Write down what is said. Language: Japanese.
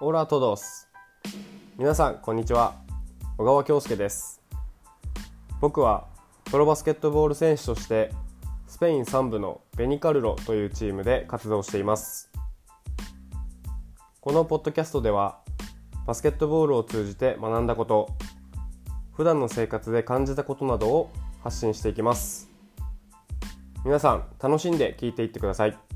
オラトドス。皆さんこんにちは。小川京介です。僕はプロバスケットボール選手としてスペイン3部のベニカルロというチームで活動しています。このポッドキャストではバスケットボールを通じて学んだこと普段の生活で感じたことなどを発信していきます。皆さん楽しんで聞いていってください。